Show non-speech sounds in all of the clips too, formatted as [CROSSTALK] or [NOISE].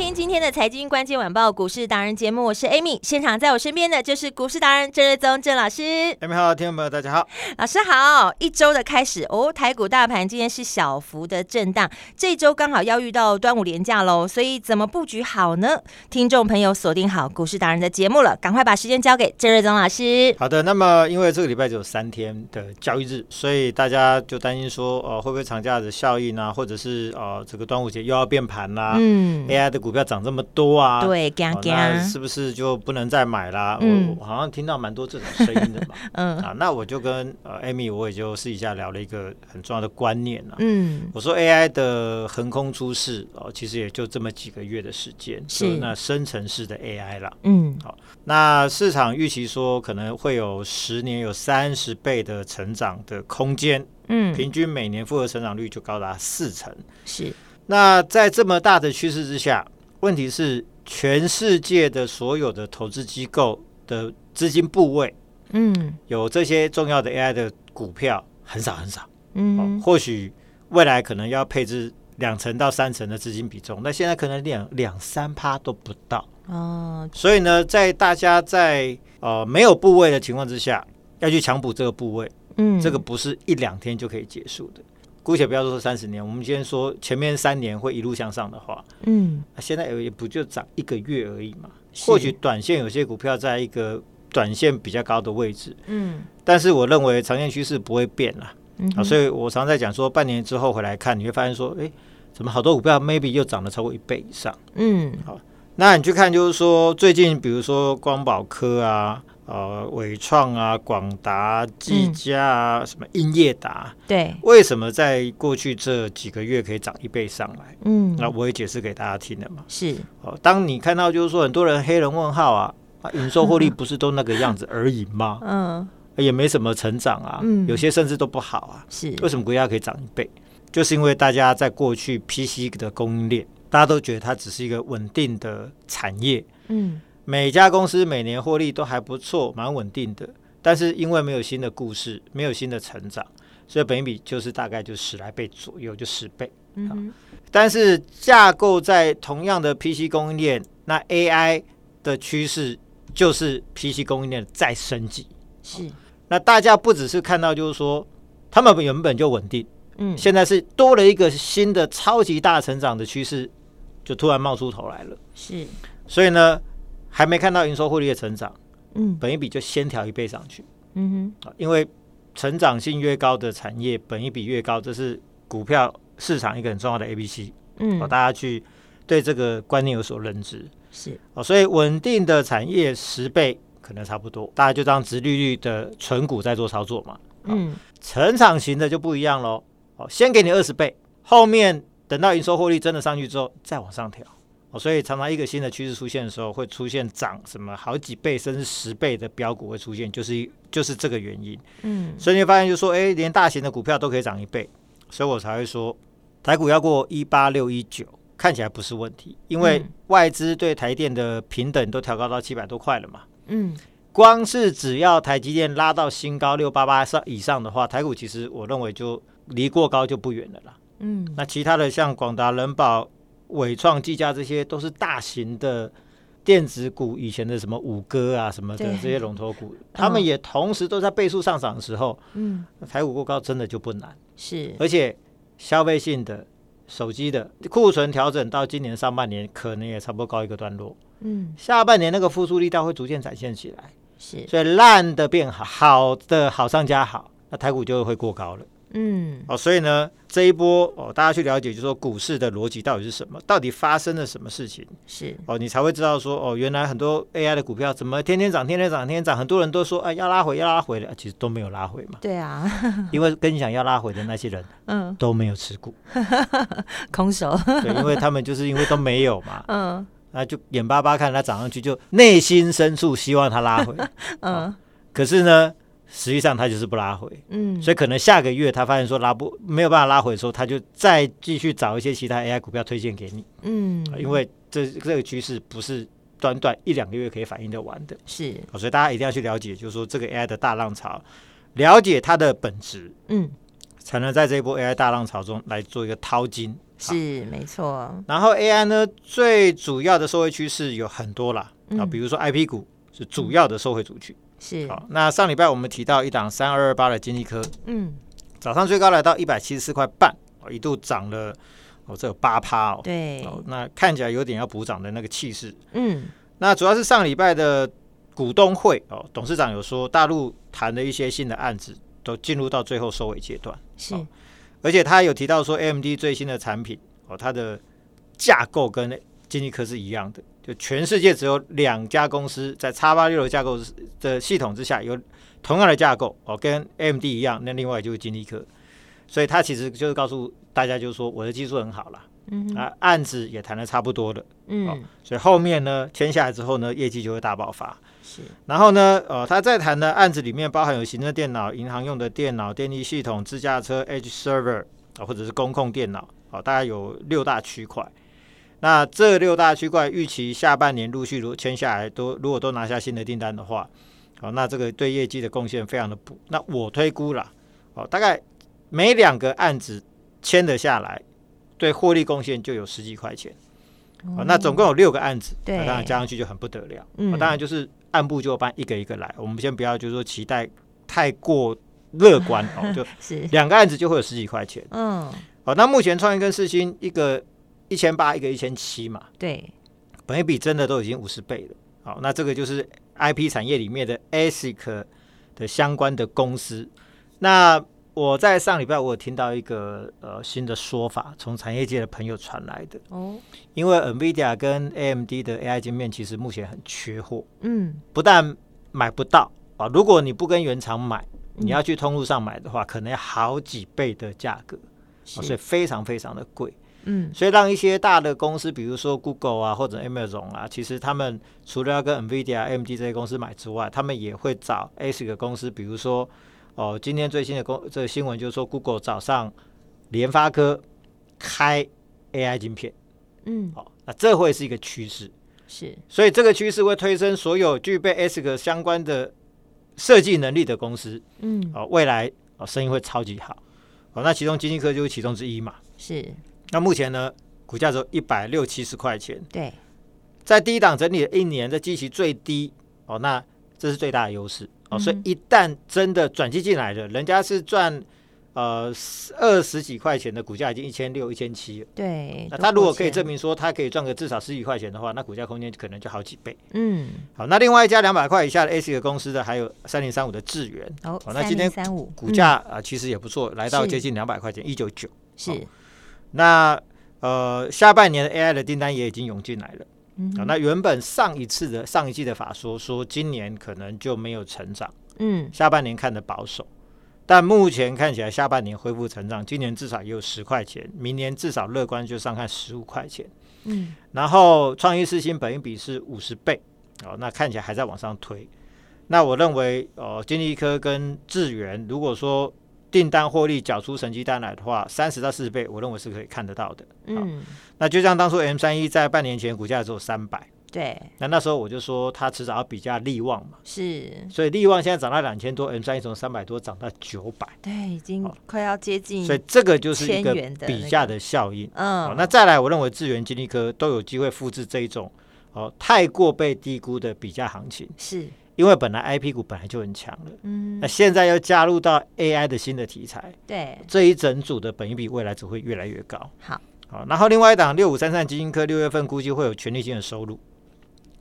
听今天的财经关键晚报股市达人节目，我是 Amy，现场在我身边的就是股市达人郑瑞宗郑老师。Amy 好，听众朋友大家好，老师好。一周的开始哦，台股大盘今天是小幅的震荡，这周刚好要遇到端午连假喽，所以怎么布局好呢？听众朋友锁定好股市达人的节目了，赶快把时间交给郑瑞宗老师。好的，那么因为这个礼拜只有三天的交易日，所以大家就担心说，呃，会不会长假的效应啊，或者是呃，这个端午节又要变盘啦？嗯，AI。的股票涨这么多啊，对，是不是就不能再买啦？嗯、我好像听到蛮多这种声音的嘛。[LAUGHS] 嗯啊，那我就跟呃 Amy，我也就私底下聊了一个很重要的观念啊。嗯，我说 AI 的横空出世哦，其实也就这么几个月的时间，是那生成式的 AI 了。嗯，好，那市场预期说可能会有十年有三十倍的成长的空间。嗯，平均每年复合成长率就高达四成。是。那在这么大的趋势之下，问题是全世界的所有的投资机构的资金部位，嗯，有这些重要的 AI 的股票很少很少，嗯、哦，或许未来可能要配置两成到三成的资金比重，那现在可能两两三趴都不到。哦。所以呢，在大家在呃没有部位的情况之下，要去强补这个部位，嗯，这个不是一两天就可以结束的。姑且不要说三十年，我们先说前面三年会一路向上的话，嗯，现在也不就涨一个月而已嘛。或许短线有些股票在一个短线比较高的位置，嗯，但是我认为长线趋势不会变啦，嗯所以我常在讲说，半年之后回来看，你会发现说，哎，怎么好多股票 maybe 又涨了超过一倍以上，嗯，好，那你去看就是说最近比如说光宝科啊。呃，伟创啊，广达、技嘉啊，嗯、什么英业达，对，为什么在过去这几个月可以涨一倍上来？嗯，那我也解释给大家听了嘛。是，哦，当你看到就是说很多人黑人问号啊，啊，营收获利不是都那个样子而已吗？嗯，也没什么成长啊，嗯，有些甚至都不好啊。是，为什么国家可以涨一倍？就是因为大家在过去 PC 的供应链，大家都觉得它只是一个稳定的产业。嗯。每家公司每年获利都还不错，蛮稳定的。但是因为没有新的故事，没有新的成长，所以本益比就是大概就十来倍左右，就十倍。嗯哼，但是架构在同样的 PC 供应链，那 AI 的趋势就是 PC 供应链再升级。是。那大家不只是看到，就是说他们原本就稳定，嗯，现在是多了一个新的超级大成长的趋势，就突然冒出头来了。是。所以呢？还没看到营收获利的成长，嗯，本一比就先调一倍上去，嗯哼，因为成长性越高的产业，本一比越高，这是股票市场一个很重要的 A B C，嗯，大家去对这个观念有所认知，是，哦，所以稳定的产业十倍可能差不多，大家就当殖利率的存股在做操作嘛，嗯，成长型的就不一样喽，哦，先给你二十倍，后面等到营收获利真的上去之后，再往上调。哦，所以常常一个新的趋势出现的时候，会出现涨什么好几倍甚至十倍的标股会出现，就是就是这个原因。嗯，所以你会发现就是说，哎，连大型的股票都可以涨一倍，所以我才会说，台股要过一八六一九看起来不是问题，因为外资对台电的平等都调高到七百多块了嘛。嗯，光是只要台积电拉到新高六八八上以上的话，台股其实我认为就离过高就不远了啦。嗯，那其他的像广达、仁宝。纬创、技嘉这些都是大型的电子股，以前的什么五哥啊什么的这些龙头股，他们也同时都在倍数上涨的时候，嗯，台股过高真的就不难，是，而且消费性的手机的库存调整到今年上半年可能也差不多高一个段落，嗯，下半年那个复苏力道会逐渐展现起来，是，所以烂的变好，好的好上加好，那台股就会过高了，嗯，哦，所以呢，这一波哦，大家去了解，就是说股市的逻辑到底是什么？到底发生了什么事情？是哦，你才会知道说哦，原来很多 AI 的股票怎么天天涨，天天涨，天天涨，很多人都说哎要拉回，要拉回的，其实都没有拉回嘛。对啊，[LAUGHS] 因为跟你讲要拉回的那些人，嗯，都没有持股，[LAUGHS] 空手。对，因为他们就是因为都没有嘛，嗯，那就眼巴巴看它涨上去，就内心深处希望它拉回，[LAUGHS] 嗯，可是呢。实际上它就是不拉回，嗯，所以可能下个月他发现说拉不没有办法拉回的时候，他就再继续找一些其他 AI 股票推荐给你，嗯，因为这这个趋势不是短短一两个月可以反应的完的，是，所以大家一定要去了解，就是说这个 AI 的大浪潮，了解它的本质，嗯，才能在这一波 AI 大浪潮中来做一个淘金，是没错。然后 AI 呢，最主要的受惠趋势有很多啦，啊，比如说 IP 股是主要的受惠族群。是。好，那上礼拜我们提到一档三二二八的金丽科，嗯，早上最高来到一百七十四块半，一度涨了哦，这有八趴哦，对，哦，那看起来有点要补涨的那个气势，嗯，那主要是上礼拜的股东会哦，董事长有说大陆谈的一些新的案子都进入到最后收尾阶段，是，而且他有提到说 AMD 最新的产品哦，它的架构跟金丽科是一样的。就全世界只有两家公司在叉八六的架构的系统之下有同样的架构哦，跟 AMD 一样。那另外就是金立科，所以他其实就是告诉大家，就是说我的技术很好了，嗯啊，案子也谈的差不多了，嗯，所以后面呢签下来之后呢，业绩就会大爆发。是，然后呢，呃，他在谈的案子里面包含有行政电脑、银行用的电脑、电力系统、自驾车、Edge Server 啊，或者是公控电脑啊，大概有六大区块。那这六大区块预期下半年陆续如签下来，都如果都拿下新的订单的话，好，那这个对业绩的贡献非常的不。那我推估了，哦，大概每两个案子签得下来，对获利贡献就有十几块钱。哦，那总共有六个案子，那当然加上去就很不得了。嗯，当然就是按部就班，一个一个来。我们先不要就是说期待太过乐观哦，就 [LAUGHS] 是两个案子就会有十几块钱。嗯，好，那目前创意跟四星一个。一千八一个一千七嘛，对，本一比真的都已经五十倍了。好，那这个就是 IP 产业里面的 ASIC 的相关的公司。那我在上礼拜我有听到一个呃新的说法，从产业界的朋友传来的。哦，因为 NVIDIA 跟 AMD 的 AI 晶片其实目前很缺货，嗯，不但买不到啊，如果你不跟原厂买，你要去通路上买的话，可能要好几倍的价格，所以非常非常的贵。嗯，所以让一些大的公司，比如说 Google 啊，或者 Amazon 啊，其实他们除了要跟 NVIDIA、AMD 这些公司买之外，他们也会找 ASIC 公司，比如说哦，今天最新的公这个新闻就是说，Google 早上联发科开 AI 晶片，嗯，好，那这会是一个趋势，是，所以这个趋势会推升所有具备 ASIC 相关的设计能力的公司，嗯，哦，未来哦生意会超级好，哦，那其中晶心科就是其中之一嘛，是。那目前呢，股价只有一百六七十块钱。对，在低档整理了一年，在基期最低哦，那这是最大的优势哦。所以一旦真的转机进来了，人家是赚呃二十几块钱的股价，已经一千六、一千七了。对，那他如果可以证明说他可以赚个至少十几块钱的话，那股价空间可能就好几倍。嗯，好，那另外一家两百块以下的 ASIC 公司的还有三零三五的智源。哦，那今天三五股价啊其实也不错，来到接近两百块钱，一九九。是。那呃，下半年的 AI 的订单也已经涌进来了。嗯啊，那原本上一次的上一季的法说说今年可能就没有成长，嗯，下半年看的保守，但目前看起来下半年恢复成长，今年至少也有十块钱，明年至少乐观就上看十五块钱，嗯，然后创意四星本益比是五十倍，哦，那看起来还在往上推。那我认为，哦，金立科跟智源，如果说订单获利缴出成绩单来的话，三十到四十倍，我认为是可以看得到的。嗯，那就像当初 M 三一在半年前股价只有三百，对，那那时候我就说它迟早要比价力旺嘛，是，所以力旺现在涨到两千多，M 三一从三百多涨到九百，对，已经快要接近，所以这个就是一个比价的效应。嗯，那再来，我认为智源、金丽科都有机会复制这一种哦，太过被低估的比价行情。是。因为本来 IP 股本来就很强了，嗯，那现在又加入到 AI 的新的题材，对，这一整组的本益比未来只会越来越高。好，好，然后另外一档六五三三基金科六月份估计会有权利金的收入，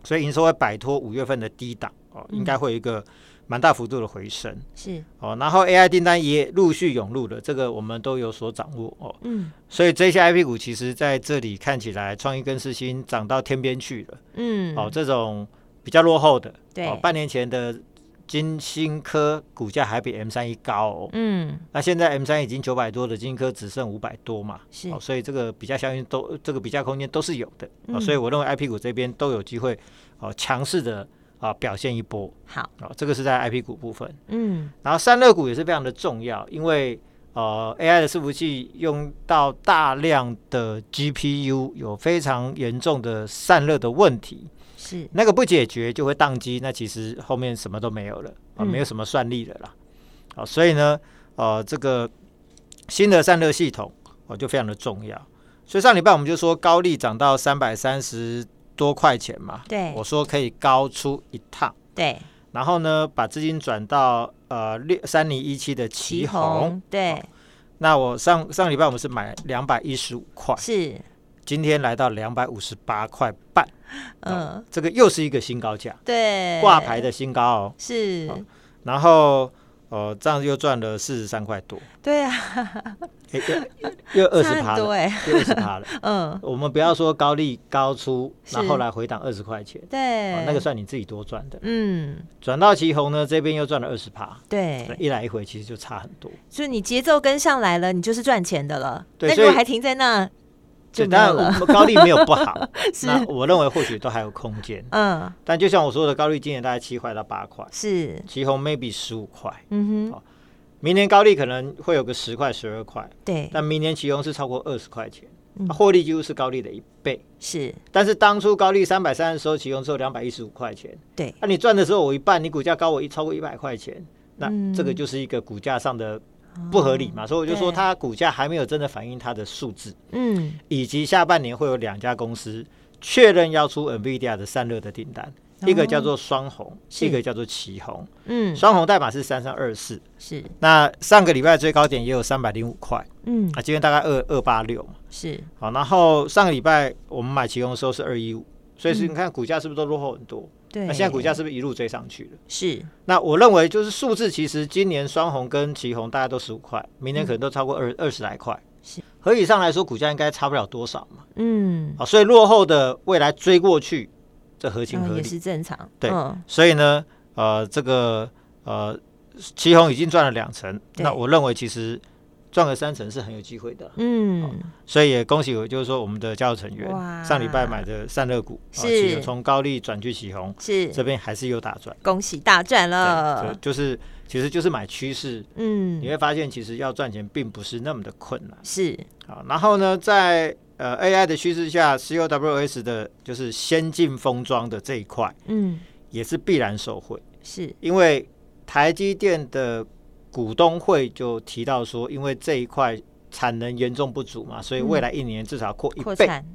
所以营收会摆脱五月份的低档哦，应该会有一个蛮大幅度的回升，是。哦，然后 AI 订单也陆续涌入了，这个我们都有所掌握哦，嗯，所以这些 IP 股其实在这里看起来，创意跟世新涨到天边去了，嗯，哦，这种比较落后的，对，哦，半年前的金星科股价还比 M 三一高哦，嗯，那现在 M 三已经九百多的金星科只剩五百多嘛，是，哦，所以这个比较相应都这个比较空间都是有的，哦，所以我认为 IP 股这边都有机会哦强势的。啊，表现一波。好。啊，这个是在 IP 股部分，嗯，然后散热股也是非常的重要，因为呃 AI 的伺服器用到大量的 GPU，有非常严重的散热的问题，是那个不解决就会宕机，那其实后面什么都没有了啊，没有什么算力的啦，啊，所以呢，呃，这个新的散热系统哦就非常的重要，所以上礼拜我们就说高利涨到三百三十。多块钱嘛？对，我说可以高出一趟。对，然后呢，把资金转到呃六三零一七的旗红。对、哦，那我上上礼拜我们是买两百一十五块，是，今天来到两百五十八块半。嗯、哦，这个又是一个新高价，对，挂牌的新高哦。是，哦、然后。哦，这样又赚了四十三块多。对啊，又二十趴了，哎，又二十趴了。[LAUGHS] 嗯，我们不要说高利高出，然后来回档二十块钱。对，那个算你自己多赚的。嗯，转到旗红呢，这边又赚了二十趴。对，一来一回其实就差很多。所以你节奏跟上来了，你就是赚钱的了。对，那如果还停在那。对，当然我们高利没有不好，[LAUGHS] 那我认为或许都还有空间。嗯，但就像我说的，高利今年大概七块到八块，是奇鋐 maybe 十五块。嗯哼，明年高利可能会有个十块、十二块。对，但明年奇鋐是超过二十块钱，获利几乎是高利的一倍。是，但是当初高利三百三的时候，奇鋐只有两百一十五块钱。对，那你赚的时候我一半，你股价高我一超过一百块钱，那这个就是一个股价上的。不合理嘛，所以我就说它股价还没有真的反映它的数字，嗯，以及下半年会有两家公司确认要出 NVIDIA 的散热的订单，一个叫做双红，一个叫做奇红，嗯，双红代码是三三二四，是，那上个礼拜最高点也有三百零五块，嗯，啊，今天大概二二八六嘛，是，好，然后上个礼拜我们买奇红的时候是二一五，所以是你看股价是不是都落后很多？对，那现在股价是不是一路追上去了？是。那我认为就是数字，其实今年双红跟旗红大概都十五块，明年可能都超过二二十来块。是。合理上来说，股价应该差不了多少嘛。嗯。啊，所以落后的未来追过去，这合情合理也是正常。对。所以呢，呃，这个呃，旗红已经赚了两成，那我认为其实。赚个三成是很有机会的，嗯、哦，所以也恭喜我，就是说我们的家族成员上礼拜买的散热股是。从、哦、高利转去起红，是。这边还是有大赚，恭喜大赚了，就就是其实就是买趋势，嗯，你会发现其实要赚钱并不是那么的困难，是。好，然后呢，在呃 AI 的趋势下，CoWoS 的就是先进封装的这一块，嗯，也是必然受惠，是。因为台积电的。股东会就提到说，因为这一块产能严重不足嘛，所以未来一年至少扩一倍。嗯、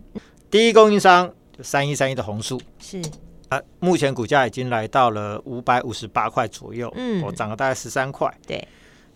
第一供应商就三一三一的弘塑是啊，目前股价已经来到了五百五十八块左右，嗯，我涨了大概十三块。对，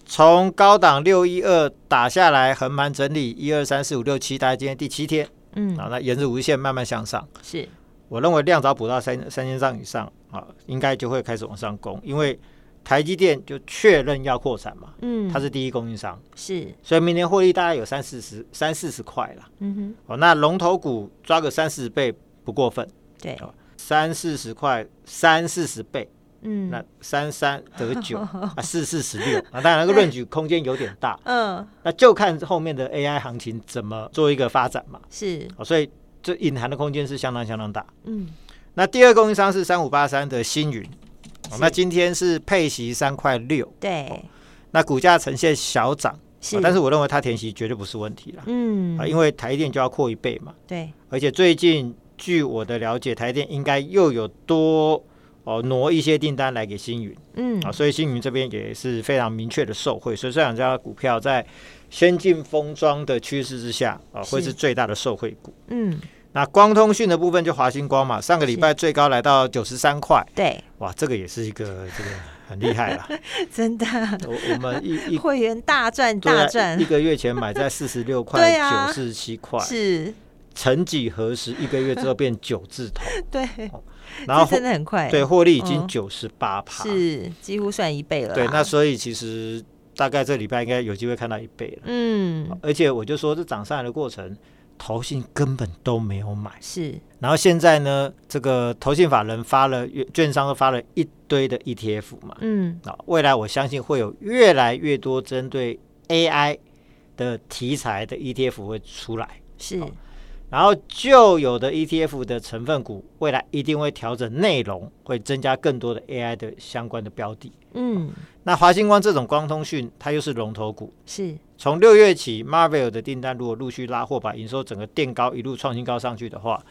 从高档六一二打下来，横盘整理一二三四五六七，大概今天第七天，嗯，啊，那沿着五日线慢慢向上。是，我认为量早补到三三千张以上啊，应该就会开始往上攻，因为。台积电就确认要扩产嘛，嗯，它是第一供应商，是，所以明年获利大概有三四十、三四十块了，嗯哼，哦，那龙头股抓个三四十倍不过分，对，哦，三四十块，三四十倍，嗯，那三三得九 [LAUGHS] 啊，四四十六。啊，当然那个 [LAUGHS] 论据空间有点大，嗯，那就看后面的 AI 行情怎么做一个发展嘛，是，哦，所以这隐含的空间是相当相当大，嗯，那第二供应商是三五八三的星云。哦、那今天是配息三块六，对、哦，那股价呈现小涨，但是我认为它填息绝对不是问题了，嗯，啊，因为台电就要扩一倍嘛，对，而且最近据我的了解，台电应该又有多哦挪一些订单来给星云，嗯，啊，所以星云这边也是非常明确的受惠，所以这两家股票在先进封装的趋势之下，啊，会是。最大的受惠股，嗯。那光通讯的部分就华星光嘛，上个礼拜最高来到九十三块，对，哇，这个也是一个这个很厉害了，[LAUGHS] 真的。我我们一一 [LAUGHS] 会员大赚大赚，一个月前买在四十六块 [LAUGHS] 九十七块，是，曾几何时一个月之后变九字头，对，然后真的很快，对，获利已经九十八趴，是几乎算一倍了。对，那所以其实大概这礼拜应该有机会看到一倍了。嗯，而且我就说这涨上来的过程，投信根本都没有买，是。然后现在呢，这个投信法人发了，券商都发了一堆的 ETF 嘛，嗯，啊，未来我相信会有越来越多针对 AI 的题材的 ETF 会出来，是。然后旧有的 ETF 的成分股，未来一定会调整内容，会增加更多的 AI 的相关的标的。嗯，那华星光这种光通讯，它又是龙头股，是。从六月起，Marvell 的订单如果陆续拉货，把营收整个垫高，一路创新高上去的话，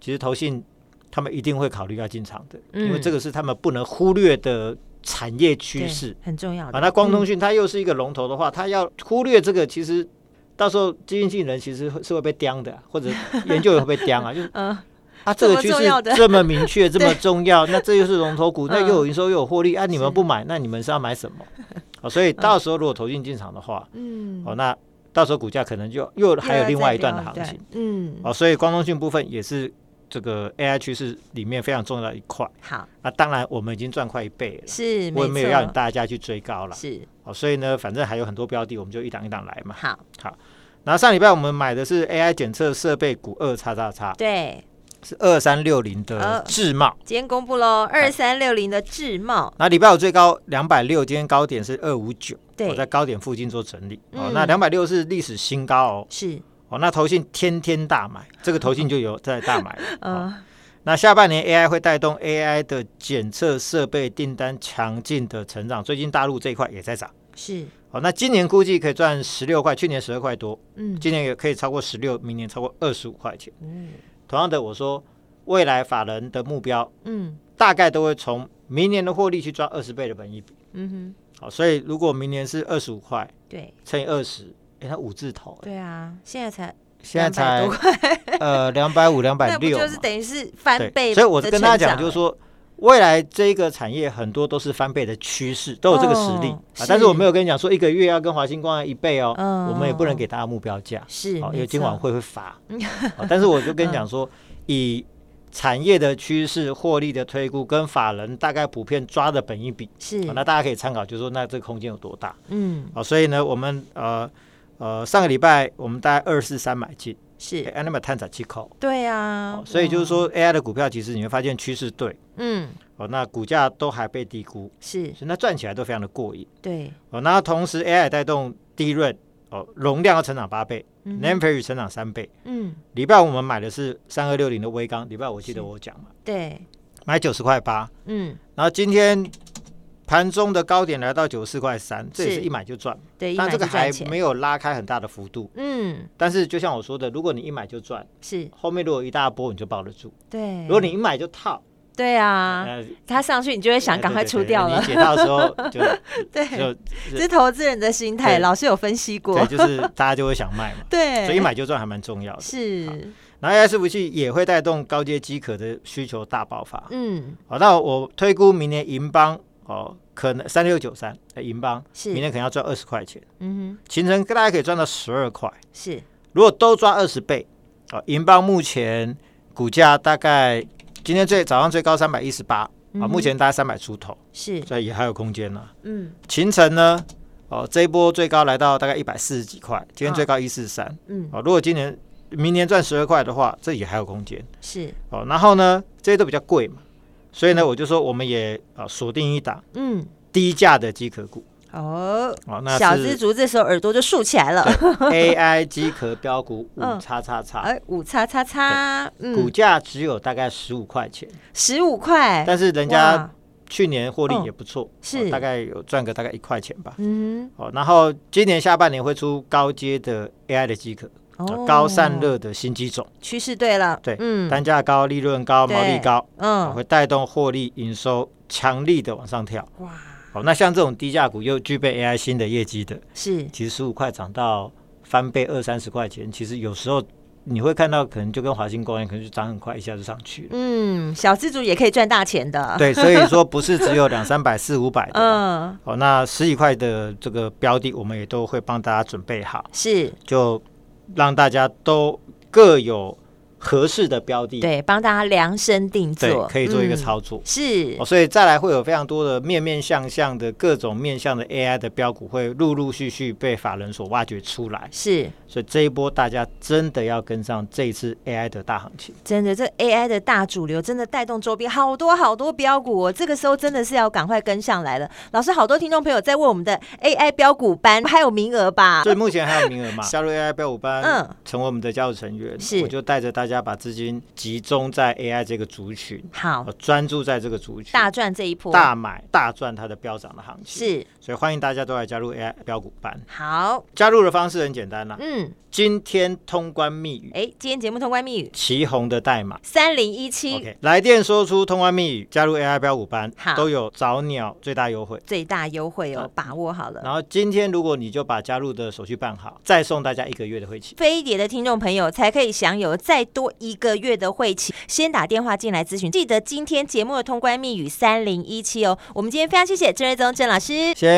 其实投信他们一定会考虑要进场的，嗯、因为这个是他们不能忽略的产业趋势，很重要的。啊，那光通讯它又是一个龙头的话，它要忽略这个，其实。到时候基金经理人其实是会被刁的，或者研究也会被刁啊，就 [LAUGHS] 嗯啊，这个趋势这么明确，[LAUGHS] 这么重要，那这又是龙头股，[LAUGHS] 那又有营收又有获利啊，你们不买，那你们是要买什么？哦，所以到时候如果投进进场的话，嗯，哦，那到时候股价可能就又还有另外一段的行情，嗯，哦，所以光通讯部分也是这个 AI 趋势里面非常重要的一块。好，那当然我们已经赚快一倍了，是，我也没有要大家去追高了，是，哦，所以呢，反正还有很多标的，我们就一档一档来嘛。好，好。然后上礼拜我们买的是 AI 检测设备股二叉叉叉，对，是二三六零的智茂。今天公布喽，二三六零的智茂。那礼拜五最高两百六，今天高点是二五九，对，我在高点附近做整理。哦，那两百六是历史新高哦。是。哦，那投信天天大买，这个投信就有在大买了。嗯。[LAUGHS] 那下半年 AI 会带动 AI 的检测设备订单强劲的成长，最近大陆这一块也在涨。是。哦，那今年估计可以赚十六块，去年十二块多，嗯，今年也可以超过十六，明年超过二十五块钱。嗯，同样的，我说未来法人的目标，嗯，大概都会从明年的获利去赚二十倍的本益比。嗯哼，好，所以如果明年是二十五块，对，乘以二十，哎，它五字头。对啊，现在才现在才，呃，两百五、两百六，[LAUGHS] 就是等于是翻倍。所以我跟大家讲，就是说。未来这一个产业很多都是翻倍的趋势，都有这个实力、哦、啊。但是我没有跟你讲说一个月要跟华星光一倍哦，哦，我们也不能给大家目标价，是，因为今晚会会罚、啊。[LAUGHS] 但是我就跟你讲说，嗯、以产业的趋势、获利的推估跟法人大概普遍抓的本益比，是、啊，那大家可以参考，就是说那这个空间有多大？嗯，好、啊，所以呢，我们呃呃上个礼拜我们大概二四三买进。是，Animal 探测器口，对啊，所以就是说 AI 的股票，其实你会发现趋势对，嗯，哦，那股价都还被低估，是，所以那赚起来都非常的过瘾，对，哦，那同时 AI 带动低润，哦，容量要成长八倍 Flash 成长三倍，嗯，礼拜五我们买的是三二六零的微钢，礼拜五我记得我讲嘛，对，买九十块八，嗯，然后今天。盘中的高点来到九十四块三，这也是一买就赚，对，但这个还没有拉开很大的幅度，嗯，但是就像我说的，如果你一买就赚，是。后面如果一大波你就抱得住，对，如果你一买就套，对啊，它上去你就会想赶快出掉了，你解套的时候就 [LAUGHS] 对，就这是投资人的心态，老师有分析过，对，就是大家就会想卖嘛，对，所以一买就赚还蛮重要的，是，然后 AI 伺服器也会带动高阶机壳的需求大爆发，嗯，好，那我推估明年银邦哦。可能三六九三，哎，银邦是明天可能要赚二十块钱。嗯哼，秦城大家可以赚到十二块。是，如果都赚二十倍，哦，银邦目前股价大概今天最早上最高三百一十八，啊，目前大概三百出头。是，所以也还有空间呢。嗯，秦城呢，哦，这一波最高来到大概一百四十几块，今天最高一四三。嗯，哦，如果今年明年赚十二块的话，这也还有空间。是，哦，然后呢，这些都比较贵嘛。所以呢，我就说我们也啊锁定一档，嗯，低价的机壳股。哦，哦，那小资族这时候耳朵就竖起来了。AI 机壳标股 [LAUGHS] 五叉叉叉，哎，五叉叉叉，股价只有大概十五块钱，十五块，但是人家去年获利也不错，是。大概有赚个大概一块钱吧，嗯，哦，然后今年下半年会出高阶的 AI 的机壳。高散热的新机种，趋势对了，对，嗯，单价高，利润高，毛利高，嗯，会带动获利营收强力的往上跳，哇，好，那像这种低价股又具备 AI 新的业绩的，是，其实十五块涨到翻倍二三十块钱，其实有时候你会看到，可能就跟华星光一样，可能就涨很快，一下就上去了，嗯，小资主也可以赚大钱的，对，所以说不是只有两三百、四五百的，[LAUGHS] 嗯，好，那十几块的这个标的，我们也都会帮大家准备好，是，就。让大家都各有合适的标的，对，帮大家量身定做，可以做一个操作。嗯、是、哦，所以再来会有非常多的面面相向的各种面向的 AI 的标股会陆陆续续被法人所挖掘出来。是，所以这一波大家真的要跟上这一次 AI 的大行情。真的，这 AI 的大主流真的带动周边好多好多标股哦。这个时候真的是要赶快跟上来了。老师，好多听众朋友在问我们的 AI 标股班还有名额吧？所以目前还有名额嘛？加入 AI 标股班，嗯，成为我们的加入成员，是，我就带着大家把资金集中在 AI 这个族群，好，专注在这个族群，大赚这一波，大买大赚它的飙涨的行情，是，所以欢迎大家都来加入 AI 标股班。好，加入的方式很简单啦，嗯。今天通关密语，哎，今天节目通关密语，旗红的代码。三零一七，OK，来电说出通关密语，加入 AI 标股班，好，都有早鸟最大优惠，最大优惠哦，把握好了。然后今天如果你就把加入的手续办好，再送大家一个月的会期，飞碟的听众朋友才可以享有再多一个月的会期，先打电话进来咨询，记得今天节目的通关密语三零一七哦。我们今天非常谢谢郑瑞宗郑老师，谢谢